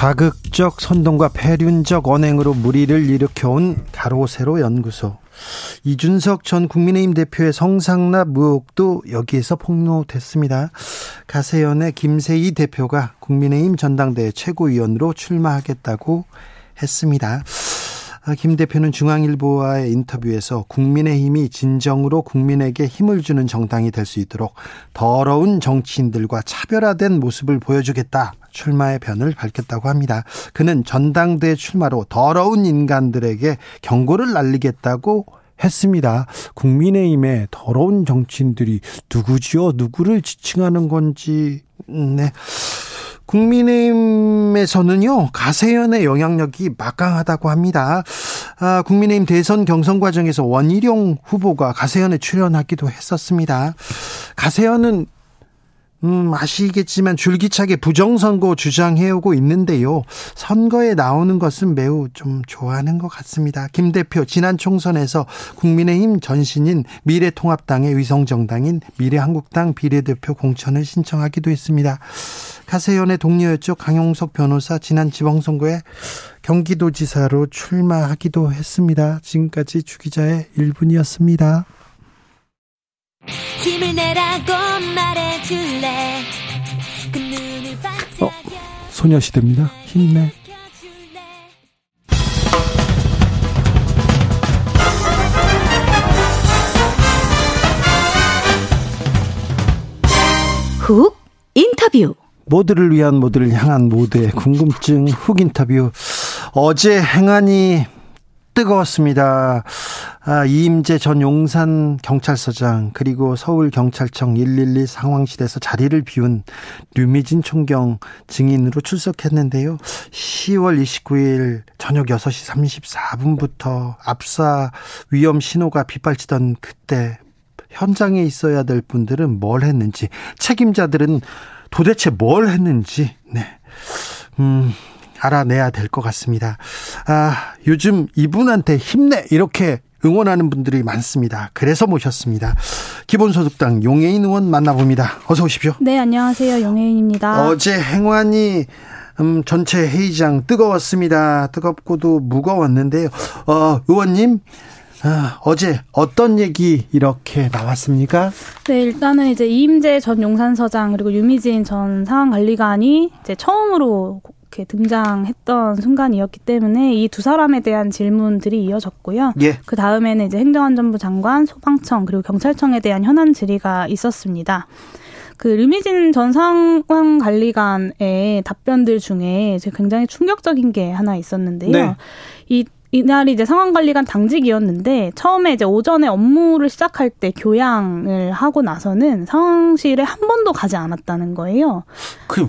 자극적 선동과 폐륜적 언행으로 무리를 일으켜온 가로세로 연구소 이준석 전 국민의힘 대표의 성상납 의혹도 여기에서 폭로됐습니다. 가세연의 김세희 대표가 국민의힘 전당대회 최고위원으로 출마하겠다고 했습니다. 아, 김 대표는 중앙일보와의 인터뷰에서 국민의힘이 진정으로 국민에게 힘을 주는 정당이 될 수 있도록 더러운 정치인들과 차별화된 모습을 보여주겠다. 출마의 변을 밝혔다고 합니다. 그는 전당대 출마로 더러운 인간들에게 경고를 날리겠다고 했습니다. 국민의힘의 더러운 정치인들이 누구지요? 누구를 지칭하는 건지, 네. 국민의힘에서는요, 가세연의 영향력이 막강하다고 합니다. 아, 국민의힘 대선 경선 과정에서 원희룡 후보가 가세연에 출연하기도 했었습니다. 가세연은 음, 아시겠지만 줄기차게 부정선거 주장해오고 있는데요. 선거에 나오는 것은 매우 좀 좋아하는 것 같습니다. 김 대표 지난 총선에서 국민의힘 전신인 미래통합당의 위성정당인 미래한국당 비례대표 공천을 신청하기도 했습니다. 가세연의 동료였죠. 강용석 변호사 지난 지방선거에 경기도지사로 출마하기도 했습니다. 지금까지 주기자의 1분이었습니다. 힘을 내라고 말해줄래 그 어, 소녀시대입니다. 힘내. 훅 인터뷰 모두를 위한 모두를 향한 모두의 궁금증 훅 인터뷰 어제 행안이 뜨거웠습니다. 아, 이임재 전 용산 경찰서장 그리고 서울 경찰청 112 상황실에서 자리를 비운 류미진 총경 증인으로 출석했는데요. 10월 29일 저녁 6시 34분부터 압사 위험 신호가 빗발치던 그때 현장에 있어야 될 분들은 뭘 했는지 책임자들은 도대체 뭘 했는지 네. 음, 알아내야 될 것 같습니다. 아, 요즘 이분한테 힘내 이렇게 응원하는 분들이 많습니다. 그래서 모셨습니다. 기본소득당 용해인 의원 만나봅니다. 어서 오십시오. 네, 안녕하세요. 용해인입니다. 어제 행안이 음, 전체 회의장 뜨거웠습니다. 뜨겁고도 무거웠는데요. 어, 의원님, 아, 어제 어떤 얘기 이렇게 나왔습니까? 네, 일단은 이제 이임재 전 용산서장 그리고 유미진 전 상황관리관이 이제 처음으로 이렇게 등장했던 순간이었기 때문에 이 두 사람에 대한 질문들이 이어졌고요. 예. 그 다음에는 이제 행정안전부 장관, 소방청 그리고 경찰청에 대한 현안 질의가 있었습니다. 그 류미진 전 상황관리관의 답변들 중에 굉장히 충격적인 게 하나 있었는데요. 네. 이 이날이 이제 상황관리관 당직이었는데 처음에 이제 오전에 업무를 시작할 때 교양을 하고 나서는 상황실에 한 번도 가지 않았다는 거예요. 그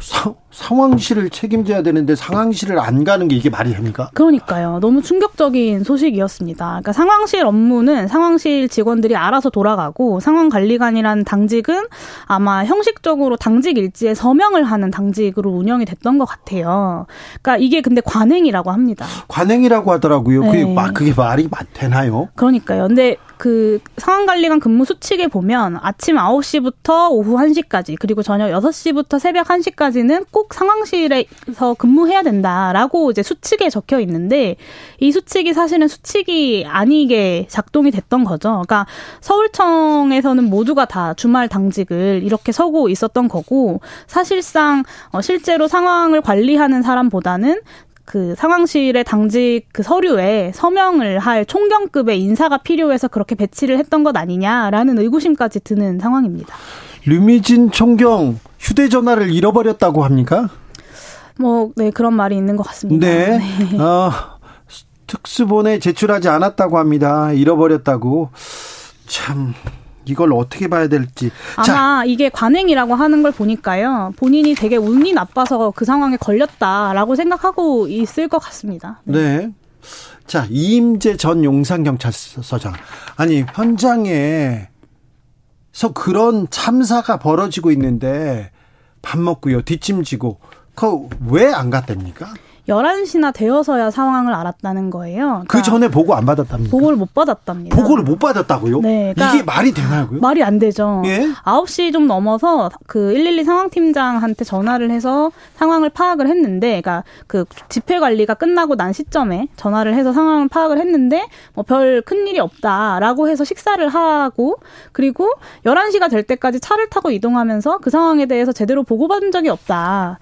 사, 상황실을 책임져야 되는데 상황실을 안 가는 게 이게 말이 됩니까? 그러니까요. 너무 충격적인 소식이었습니다. 그러니까 상황실 업무는 상황실 직원들이 알아서 돌아가고 상황관리관이라는 당직은 아마 형식적으로 당직 일지에 서명을 하는 당직으로 운영이 됐던 것 같아요. 그러니까 이게 근데 관행이라고 합니다. 관행이라고 하더라고요. 네. 그게, 그게 말이 되나요? 그러니까요. 근데 그 상황관리관 근무 수칙에 보면 아침 9시부터 오후 1시까지 그리고 저녁 6시부터 새벽 1시까지는 꼭 상황실에서 근무해야 된다라고 이제 수칙에 적혀 있는데 이 수칙이 사실은 수칙이 아니게 작동이 됐던 거죠. 그러니까 서울청에서는 모두가 다 주말 당직을 이렇게 서고 있었던 거고 사실상 어 실제로 상황을 관리하는 사람보다는 그 상황실의 당직 그 서류에 서명을 할 총경급의 인사가 필요해서 그렇게 배치를 했던 것 아니냐라는 의구심까지 드는 상황입니다. 류미진 총경 휴대전화를 잃어버렸다고 합니까? 뭐, 네, 그런 말이 있는 것 같습니다. 네. 네. 어, 특수본에 제출하지 않았다고 합니다. 잃어버렸다고. 참, 이걸 어떻게 봐야 될지. 아마 자. 이게 관행이라고 하는 걸 보니까요. 본인이 되게 운이 나빠서 그 상황에 걸렸다라고 생각하고 있을 것 같습니다. 네. 자, 이임재 전 용산경찰서장. 아니, 현장에 서 그런 참사가 벌어지고 있는데 밥 먹고요, 뒷짐지고, 그 왜 안 갔답니까? 11시나 되어서야 상황을 알았다는 거예요. 그 전에 보고 안 받았답니까? 보고를 못 받았답니다. 보고를 못 받았다고요? 네, 그러니까 이게 말이 되나요고요? 말이 안 되죠. 예? 9시 좀 넘어서 그 112 상황팀장한테 전화를 해서 상황을 파악을 했는데, 그러니까 그 집회 관리가 끝나고 난 시점에 전화를 해서 상황을 파악을 했는데, 뭐 별 큰 일이 없다라고 해서 식사를 하고, 그리고 11시가 될 때까지 차를 타고 이동하면서 그 상황에 대해서 제대로 보고받은 적이 없다.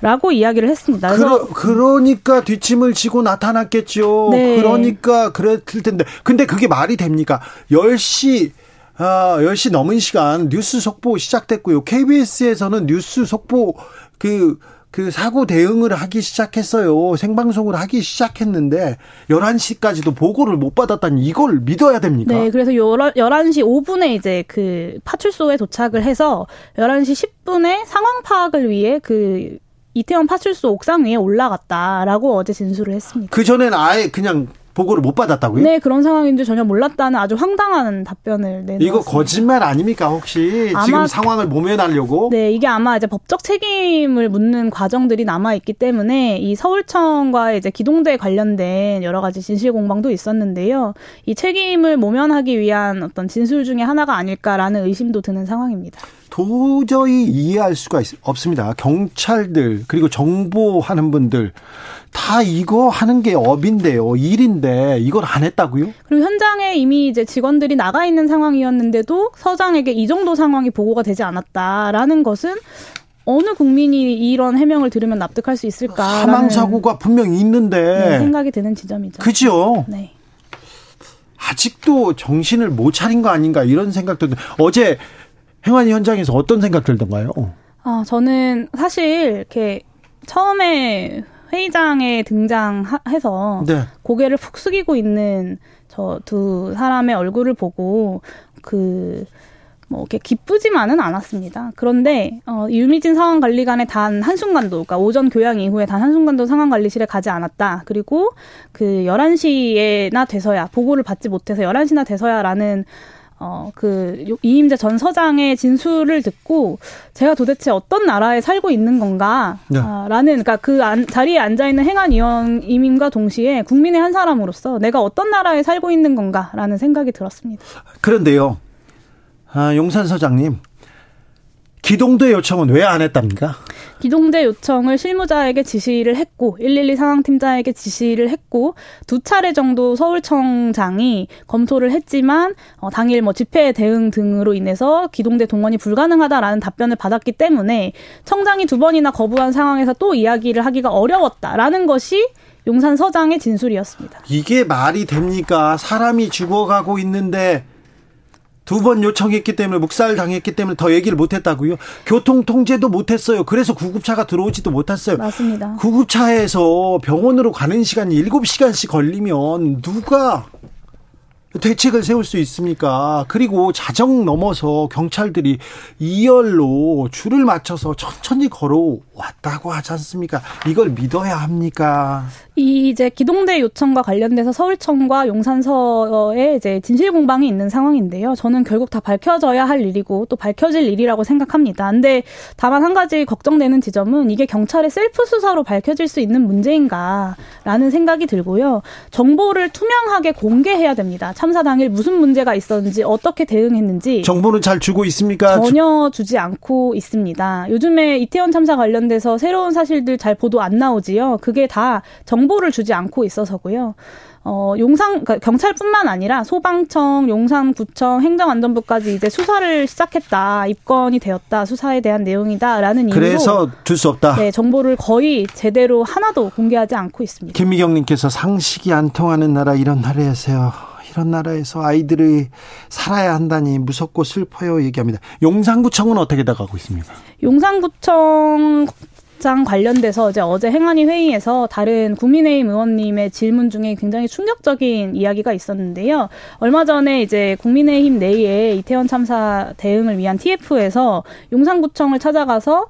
라고 이야기를 했습니다. 그러, 그러니까 뒷짐을 지고 나타났겠죠. 네. 그러니까 그랬을 텐데. 근데 그게 말이 됩니까? 10시 아, 10시 넘은 시간 뉴스 속보 시작됐고요. KBS에서는 뉴스 속보 그, 그 사고 대응을 하기 시작했어요. 생방송을 하기 시작했는데 11시까지도 보고를 못 받았다니 이걸 믿어야 됩니까? 네, 그래서 11시 5분에 이제 그 파출소에 도착을 해서 11시 10분에 상황 파악을 위해 그 이태원 파출소 옥상 위에 올라갔다라고 어제 진술을 했습니다. 그 전엔 아예 그냥 보고를 못 받았다고요? 네, 그런 상황인지 전혀 몰랐다는 아주 황당한 답변을 내놓았습니다. 이거 거짓말 아닙니까 혹시 지금 상황을 모면하려고? 네, 이게 아마 이제 법적 책임을 묻는 과정들이 남아 있기 때문에 이 서울청과 이제 기동대 관련된 여러 가지 진실 공방도 있었는데요. 이 책임을 모면하기 위한 어떤 진술 중에 하나가 아닐까라는 의심도 드는 상황입니다. 도저히 이해할 수가 있, 없습니다. 경찰들 그리고 정보하는 분들 다 이거 하는 게 업인데요, 일인데 이걸 안 했다고요? 그리고 현장에 이미 이제 직원들이 나가 있는 상황이었는데도 서장에게 이 정도 상황이 보고가 되지 않았다라는 것은 어느 국민이 이런 해명을 들으면 납득할 수 있을까? 사망 사고가 분명히 있는데 네, 생각이 드는 지점이죠. 그죠? 네. 아직도 정신을 못 차린 거 아닌가 이런 생각도 드- 어제 행안위 현장에서 어떤 생각 들던가요? 아, 저는 사실 이렇게 처음에 회의장에 등장해서 네. 고개를 푹 숙이고 있는 저 두 사람의 얼굴을 보고 그, 뭐, 이렇게 기쁘지만은 않았습니다. 그런데, 어, 유미진 상황관리관에 단 한순간도, 그러니까 오전 교양 이후에 단 한순간도 상황관리실에 가지 않았다. 그리고 그 11시에나 돼서야, 보고를 받지 못해서 11시나 돼서야라는 어, 그, 요- 이임재 전 서장의 진술을 듣고, 제가 도대체 어떤 나라에 살고 있는 건가, 네. 아, 라는, 그니까 그 안- 자리에 앉아있는 행안위원임과 동시에 국민의 한 사람으로서 내가 어떤 나라에 살고 있는 건가, 라는 생각이 들었습니다. 그런데요, 아, 용산 서장님 기동대 요청은 왜 안 했답니까? 기동대 요청을 실무자에게 지시를 했고 112 상황팀장에게 지시를 했고 두 차례 정도 서울청장이 검토를 했지만 어, 당일 뭐 집회 대응 등으로 인해서 기동대 동원이 불가능하다라는 답변을 받았기 때문에 청장이 두 번이나 거부한 상황에서 또 이야기를 하기가 어려웠다라는 것이 용산 서장의 진술이었습니다. 이게 말이 됩니까? 사람이 죽어가고 있는데 두 번 요청했기 때문에 묵살 당했기 때문에 더 얘기를 못했다고요? 교통 통제도 못했어요. 그래서 구급차가 들어오지도 못했어요. 맞습니다. 구급차에서 병원으로 가는 시간이 7시간씩 걸리면 누가 대책을 세울 수 있습니까? 그리고 자정 넘어서 경찰들이 2열로 줄을 맞춰서 천천히 걸어왔다고 하지 않습니까? 이걸 믿어야 합니까? 이 이제 기동대 요청과 관련돼서 서울청과 용산서에 이제 진실 공방이 있는 상황인데요. 저는 결국 다 밝혀져야 할 일이고 또 밝혀질 일이라고 생각합니다. 근데 다만 한 가지 걱정되는 지점은 이게 경찰의 셀프 수사로 밝혀질 수 있는 문제인가라는 생각이 들고요. 정보를 투명하게 공개해야 됩니다. 참사 당일 무슨 문제가 있었는지 어떻게 대응했는지 정보는 잘 주고 있습니까? 전혀 주지 않고 있습니다. 요즘에 이태원 참사 관련돼서 새로운 사실들 잘 보도 안 나오지요. 그게 다 정보를 주지 않고 있어서고요. 어, 용산, 그러니까 경찰뿐만 아니라 소방청, 용산구청, 행정안전부까지 이제 수사를 시작했다. 입건이 되었다. 수사에 대한 내용이다라는 이유로 그래서 줄 수 없다. 네, 정보를 거의 제대로 하나도 공개하지 않고 있습니다. 김미경 님께서 상식이 안 통하는 나라 이런 나라에서요. 이런 나라에서 아이들이 살아야 한다니 무섭고 슬퍼요 얘기합니다. 용산구청은 어떻게 나가고 있습니까? 용산구청 장 관련돼서 이제 어제 행안위 회의에서 다른 국민의힘 의원님의 질문 중에 굉장히 충격적인 이야기가 있었는데요. 얼마 전에 이제 국민의힘 내에 이태원 참사 대응을 위한 TF에서 용산구청을 찾아가서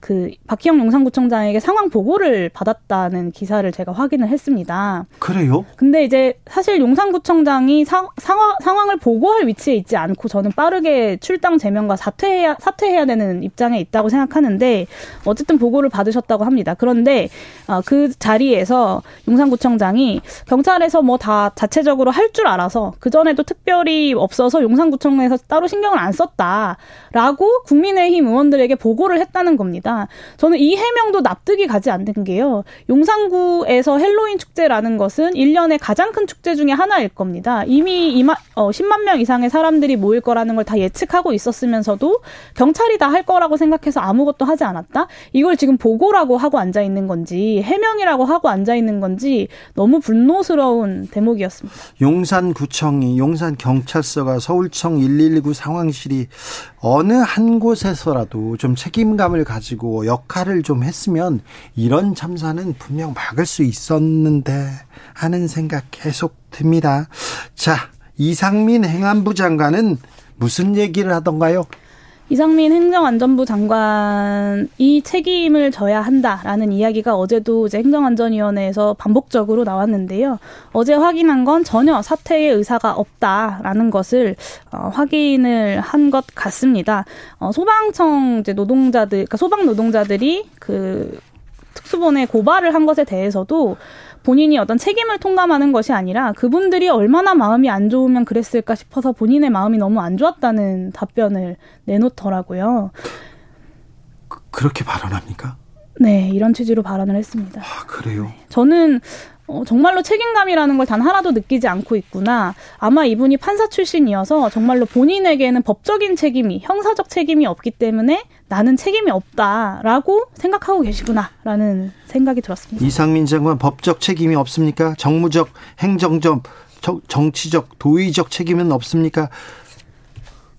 그 박희영 용산구청장에게 상황 보고를 받았다는 기사를 제가 확인을 했습니다. 그래요? 근데 이제 사실 용산구청장이 상, 상황, 상황을 보고할 위치에 있지 않고 저는 빠르게 출당 제명과 사퇴해야 사퇴해야 되는 입장에 있다고 생각하는데 어쨌든 보고 를 받으셨다고 합니다. 그런데 어, 그 자리에서 용산구청장이 경찰에서 뭐 다 자체적으로 할 줄 알아서 그 전에도 특별히 없어서 용산구청에서 따로 신경을 안 썼다라고 국민의힘 의원들에게 보고를 했다는 겁니다. 저는 이 해명도 납득이 가지 않는 게요. 용산구에서 헬로윈 축제라는 것은 1년의 가장 큰 축제 중의 하나일 겁니다. 이미 2만, 어, 10만 명 이상의 사람들이 모일 거라는 걸 다 예측하고 있었으면서도 경찰이 다 할 거라고 생각해서 아무것도 하지 않았다? 이걸 지금 보고라고 하고 앉아 있는 건지 해명이라고 하고 앉아 있는 건지 너무 분노스러운 대목이었습니다. 용산구청이 용산 경찰서가 서울청 119 상황실이 어느 한 곳에서라도 좀 책임감을 가지고 역할을 좀 했으면 이런 참사는 분명 막을 수 있었는데 하는 생각 계속 듭니다. 자, 이상민 행안부 장관은 무슨 얘기를 하던가요? 이상민 행정안전부 장관이 책임을 져야 한다라는 이야기가 어제도 이제 행정안전위원회에서 반복적으로 나왔는데요. 어제 확인한 건 전혀 사퇴의 의사가 없다라는 것을 어, 확인을 한 것 같습니다. 어, 소방청 이제 노동자들, 그러니까 소방 노동자들이 그 특수본에 고발을 한 것에 대해서도 본인이 어떤 책임을 통감하는 것이 아니라 그분들이 얼마나 마음이 안 좋으면 그랬을까 싶어서 본인의 마음이 너무 안 좋았다는 답변을 내놓더라고요. 그, 그렇게 발언합니까? 네, 이런 취지로 발언을 했습니다. 아, 그래요? 저는 어, 정말로 책임감이라는 걸 단 하나도 느끼지 않고 있구나. 아마 이분이 판사 출신이어서 정말로 본인에게는 법적인 책임이, 형사적 책임이 없기 때문에 나는 책임이 없다라고 생각하고 계시구나라는 생각이 들었습니다. 이상민 장관 법적 책임이 없습니까? 정무적, 행정적, 정치적, 도의적 책임은 없습니까?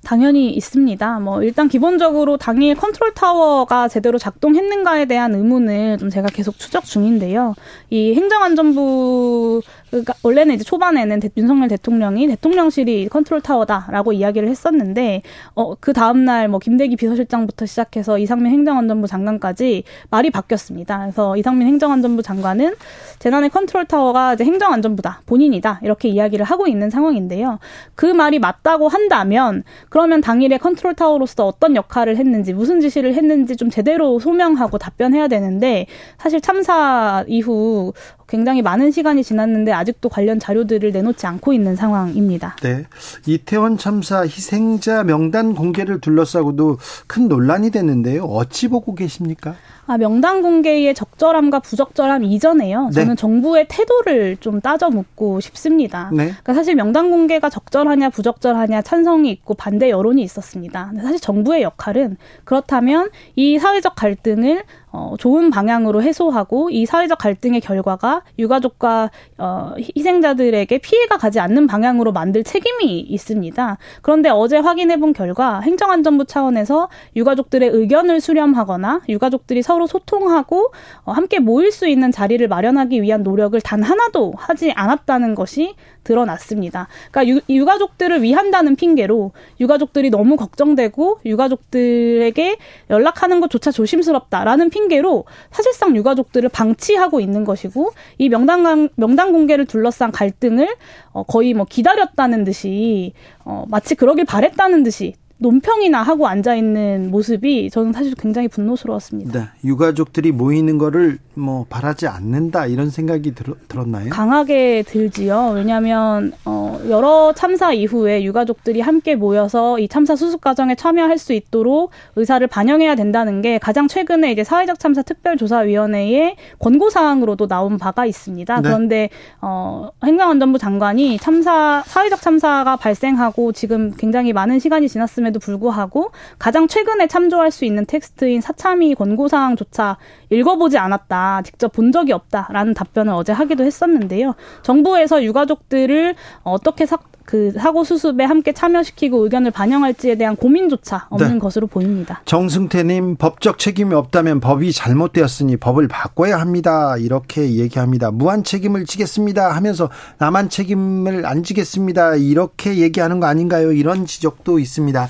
당연히 있습니다. 뭐 일단 기본적으로 당일 컨트롤 타워가 제대로 작동했는가에 대한 의문을 좀 제가 계속 추적 중인데요. 이 행정안전부 그러니까 원래는 이제 초반에는 윤석열 대통령이 대통령실이 컨트롤 타워다라고 이야기를 했었는데 어그 다음 날 뭐 김대기 비서실장부터 시작해서 이상민 행정안전부 장관까지 말이 바뀌었습니다. 그래서 이상민 행정안전부 장관은 재난의 컨트롤 타워가 이제 행정안전부다 본인이다 이렇게 이야기를 하고 있는 상황인데요. 그 말이 맞다고 한다면 그러면 당일에 컨트롤 타워로서 어떤 역할을 했는지 무슨 지시를 했는지 좀 제대로 소명하고 답변해야 되는데 사실 참사 이후 굉장히 많은 시간이 지났는데 아직도 관련 자료들을 내놓지 않고 있는 상황입니다. 네. 이태원 참사 희생자 명단 공개를 둘러싸고도 큰 논란이 됐는데요. 어찌 보고 계십니까? 아, 명단 공개의 적절함과 부적절함 이전에요. 네. 저는 정부의 태도를 좀 따져 묻고 싶습니다. 네. 그러니까 사실 명단 공개가 적절하냐 부적절하냐 찬성이 있고 반대 여론이 있었습니다. 사실 정부의 역할은 그렇다면 이 사회적 갈등을 어, 좋은 방향으로 해소하고 이 사회적 갈등의 결과가 유가족과 어, 희생자들에게 피해가 가지 않는 방향으로 만들 책임이 있습니다. 그런데 어제 확인해 본 결과 행정안전부 차원에서 유가족들의 의견을 수렴하거나 유가족들이 서로 소통하고 어, 함께 모일 수 있는 자리를 마련하기 위한 노력을 단 하나도 하지 않았다는 것이 드러났습니다. 그러니까 유, 가족들을 위한다는 핑계로 유가족들이 너무 걱정되고 유가족들에게 연락하는 것조차 조심스럽다라는 핑계로 사실상 유가족들을 방치하고 있는 것이고 이 명단 명단 공개를 둘러싼 갈등을 어, 거의 뭐 기다렸다는 듯이 어, 마치 그러길 바랬다는 듯이 논평이나 하고 앉아 있는 모습이 저는 사실 굉장히 분노스러웠습니다. 네, 유가족들이 모이는 거를 뭐 바라지 않는다 이런 생각이 들, 들었나요? 강하게 들지요. 왜냐하면 어, 여러 참사 이후에 유가족들이 함께 모여서 이 참사 수습 과정에 참여할 수 있도록 의사를 반영해야 된다는 게 가장 최근에 이제 사회적 참사 특별조사위원회의 권고 사항으로도 나온 바가 있습니다. 네. 그런데 어, 행정안전부 장관이 참사 사회적 참사가 발생하고 지금 굉장히 많은 시간이 지났음에도 불구하고 가장 최근에 참조할 수 있는 텍스트인 사참위 권고 사항조차 읽어보지 않았다, 직접 본 적이 없다라는 답변을 어제 하기도 했었는데요. 정부에서 유가족들을 어떻게 사, 그 사고 수습에 함께 참여시키고 의견을 반영할지에 대한 고민조차 없는 네. 것으로 보입니다. 정승태님 법적 책임이 없다면 법이 잘못되었으니 법을 바꿔야 합니다. 이렇게 얘기합니다. 무한 책임을 지겠습니다 하면서 나만 책임을 안 지겠습니다. 이렇게 얘기하는 거 아닌가요? 이런 지적도 있습니다.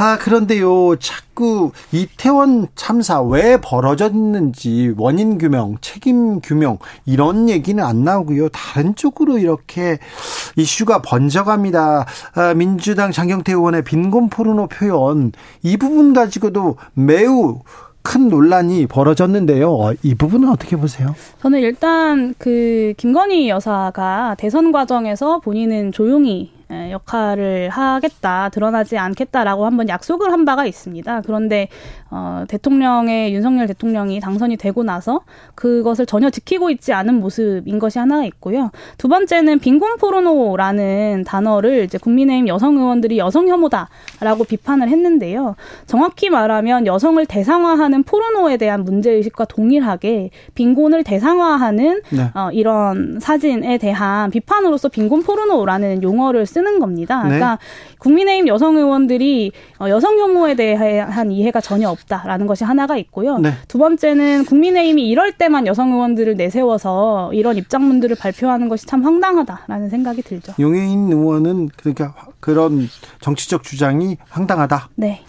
아, 그런데요, 자꾸 이태원 참사 왜 벌어졌는지 원인 규명, 책임 규명, 이런 얘기는 안 나오고요. 다른 쪽으로 이렇게 이슈가 번져갑니다. 아, 민주당 장경태 의원의 빈곤 포르노 표현, 이 부분 가지고도 매우 큰 논란이 벌어졌는데요. 어, 이 부분은 어떻게 보세요? 저는 일단 그 김건희 여사가 대선 과정에서 본인은 조용히 예, 역할을 하겠다, 드러나지 않겠다라고 한번 약속을 한 바가 있습니다. 그런데 어, 대통령의 윤석열 대통령이 당선이 되고 나서 그것을 전혀 지키고 있지 않은 모습인 것이 하나가 있고요. 두 번째는 빈곤 포르노라는 단어를 이제 국민의힘 여성 의원들이 여성 혐오다라고 비판을 했는데요. 정확히 말하면 여성을 대상화하는 포르노에 대한 문제 의식과 동일하게 빈곤을 대상화하는 네. 어, 이런 사진에 대한 비판으로서 빈곤 포르노라는 용어를 쓰는 겁니다. 네. 그러니까 국민의힘 여성 의원들이 어, 여성 혐오에 대한 이해가 전혀 없다라는 것이 하나가 있고요. 네. 두 번째는 국민의힘이 이럴 때만 여성 의원들을 내세워서 이런 입장문들을 발표하는 것이 참 황당하다라는 생각이 들죠. 용해인 의원은 그러니까 그런 정치적 주장이 황당하다. 네.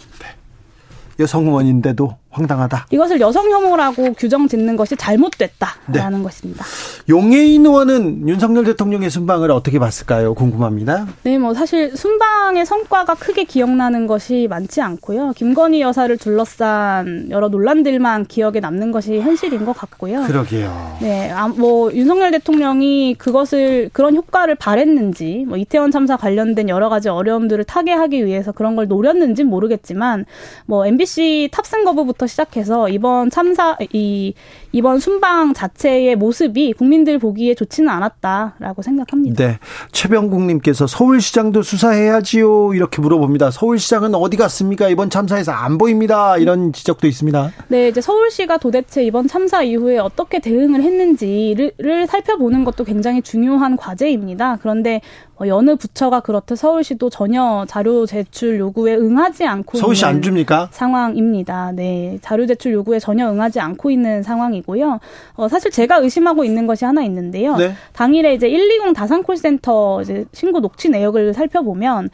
여성 의원인데도 황당하다. 이것을 여성 혐오라고 규정 짓는 것이 잘못됐다라는 네. 것입니다. 용해인 의원은 윤석열 대통령의 순방을 어떻게 봤을까요? 궁금합니다. 네, 뭐 사실 순방의 성과가 크게 기억나는 것이 많지 않고요. 김건희 여사를 둘러싼 여러 논란들만 기억에 남는 것이 현실인 것 같고요. 그러게요. 네, 아, 뭐 윤석열 대통령이 그것을 그런 효과를 바랬는지, 뭐 이태원 참사 관련된 여러 가지 어려움들을 타개하기 위해서 그런 걸 노렸는지 는 모르겠지만, 뭐 MBC 탑승 거부부터 시작해서 이번 참사 이 이번 순방 자체의 모습이 국민들 보기에 좋지는 않았다라고 생각합니다. 네. 최병국 님께서 서울시장도 수사해야지요. 이렇게 물어봅니다. 서울시장은 어디 갔습니까? 이번 참사에서 안 보입니다. 이런 지적도 있습니다. 네, 이제 서울시가 도대체 이번 참사 이후에 어떻게 대응을 했는지를 살펴보는 것도 굉장히 중요한 과제입니다. 그런데 어, 여느 부처가 그렇듯 서울시도 전혀 자료 제출 요구에 응하지 않고 서울시 있는 안 줍니까? 상황입니다. 네, 자료 제출 요구에 전혀 응하지 않고 있는 상황이고요. 어, 사실 제가 의심하고 있는 것이 하나 있는데요. 네. 당일에 이제 120 다산 콜센터 이제 신고 녹취 내역을 살펴보면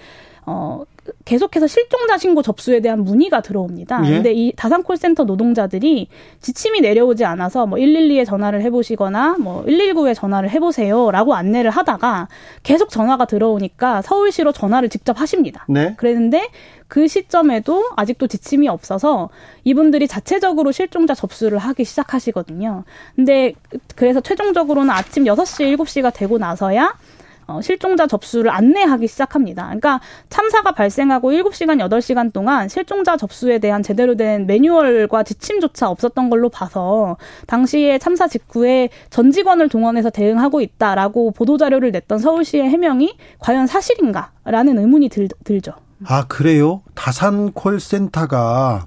어 계속해서 실종자 신고 접수에 대한 문의가 들어옵니다. 예. 근데 이 다산 콜센터 노동자들이 지침이 내려오지 않아서 뭐 112에 전화를 해보시거나 뭐 119에 전화를 해보세요라고 안내를 하다가 계속 전화가 들어오니까 서울시로 전화를 직접 하십니다. 네. 그랬는데 그 시점에도 아직도 지침이 없어서 이분들이 자체적으로 실종자 접수를 하기 시작하시거든요. 근데 그래서 최종적으로는 아침 6시, 7시가 되고 나서야 어, 실종자 접수를 안내하기 시작합니다. 그러니까 참사가 발생하고 7시간, 8시간 동안 실종자 접수에 대한 제대로 된 매뉴얼과 지침조차 없었던 걸로 봐서 당시에 참사 직후에 전 직원을 동원해서 대응하고 있다라고 보도자료를 냈던 서울시의 해명이 과연 사실인가라는 의문이 들, 들죠. 아, 그래요? 다산 콜센터가,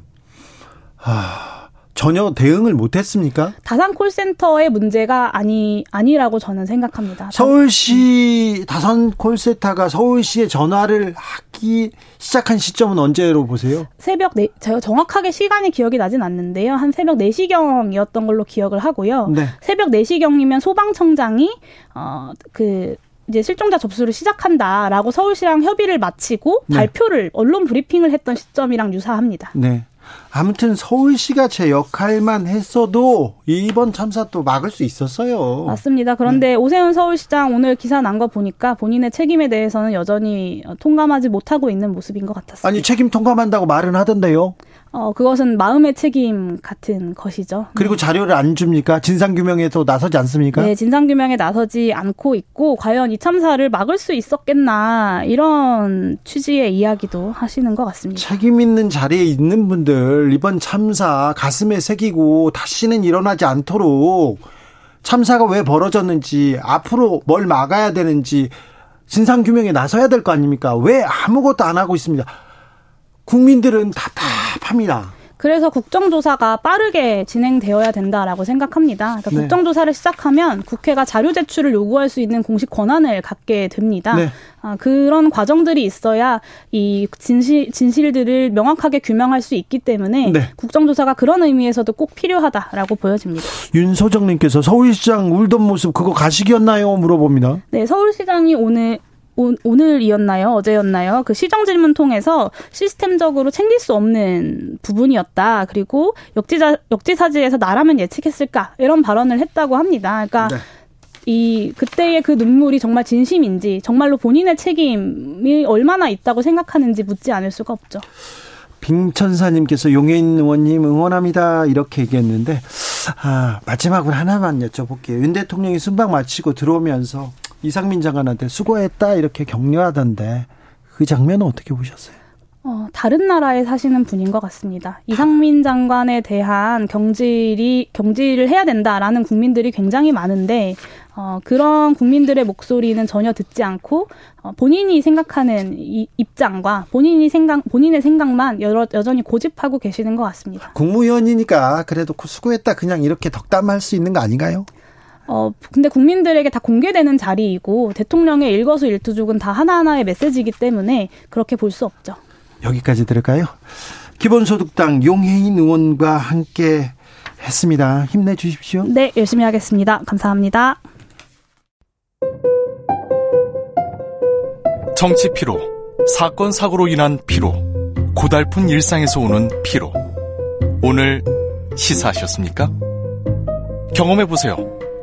아, 전혀 대응을 못 했습니까? 다산 콜센터의 문제가 아니 아니라고 저는 생각합니다. 서울시 다산 콜센터가 서울시에 전화를 하기 시작한 시점은 언제로 보세요? 새벽 네 제가 정확하게 시간이 기억이 나진 않는데요. 한 새벽 4시경이었던 걸로 기억을 하고요. 네. 새벽 4시경이면 소방청장이 어그 이제 실종자 접수를 시작한다라고 서울시랑 협의를 마치고 네. 발표를 언론 브리핑을 했던 시점이랑 유사합니다. 네. 아무튼 서울시가 제 역할만 했어도 이번 참사 또 막을 수 있었어요. 맞습니다. 그런데 오세훈 서울시장 오늘 기사 난 거 보니까 본인의 책임에 대해서는 여전히 통감하지 못하고 있는 모습인 것 같았습니다. 아니 책임 통감한다고 말은 하던데요. 어, 그것은 마음의 책임 같은 것이죠. 그리고 자료를 안 줍니까? 진상 규명에도 나서지 않습니까? 네, 진상 규명에 나서지 않고 있고, 과연 이 참사를 막을 수 있었겠나, 이런 취지의 이야기도 하시는 것 같습니다. 책임 있는 자리에 있는 분들 이번 참사 가슴에 새기고 다시는 일어나지 않도록 참사가 왜 벌어졌는지 앞으로 뭘 막아야 되는지 진상 규명에 나서야 될 거 아닙니까? 왜 아무것도 안 하고 있습니다. 국민들은 답답합니다. 그래서 국정조사가 빠르게 진행되어야 된다라고 생각합니다. 그러니까 네. 국정조사를 시작하면 국회가 자료 제출을 요구할 수 있는 공식 권한을 갖게 됩니다. 네. 아, 그런 과정들이 있어야 이 진실, 진실들을 명확하게 규명할 수 있기 때문에 네. 국정조사가 그런 의미에서도 꼭 필요하다라고 보여집니다. 윤소정님께서 서울시장 울던 모습 그거 가식이었나요? 물어봅니다. 네, 서울시장이 오늘 오, 늘이었나요 어제였나요? 그 시정 질문 통해서 시스템적으로 챙길 수 없는 부분이었다. 그리고 역지사, 역지사지에서 나라면 예측했을까? 이런 발언을 했다고 합니다. 그러니까 네. 이 그때의 그 눈물이 정말 진심인지 정말로 본인의 책임이 얼마나 있다고 생각하는지 묻지 않을 수가 없죠. 빙천사님께서 용해인 의원님 응원합니다 이렇게 얘기했는데 아, 마지막으로 하나만 여쭤볼게요. 윤 대통령이 순방 마치고 들어오면서 이상민 장관한테 수고했다 이렇게 격려하던데 그 장면은 어떻게 보셨어요? 어, 다른 나라에 사시는 분인 것 같습니다. 이상민 장관에 대한 경질이 경질을 해야 된다라는 국민들이 굉장히 많은데 어, 그런 국민들의 목소리는 전혀 듣지 않고 어, 본인이 생각하는 이, 입장과 본인이 생각 본인의 생각만 여러, 여전히 고집하고 계시는 것 같습니다. 국무위원이니까 그래도 수고했다 그냥 이렇게 덕담할 수 있는 거 아닌가요? 어, 근데 국민들에게 다 공개되는 자리이고 대통령의 일거수일투족은 다 하나하나의 메시지이기 때문에 그렇게 볼 수 없죠. 여기까지 들을까요? 기본소득당 용혜인 의원과 함께 했습니다. 힘내주십시오. 네, 열심히 하겠습니다. 감사합니다. 정치 피로, 사건 사고로 인한 피로, 고달픈 일상에서 오는 피로. 오늘 시사하셨습니까? 경험해 보세요.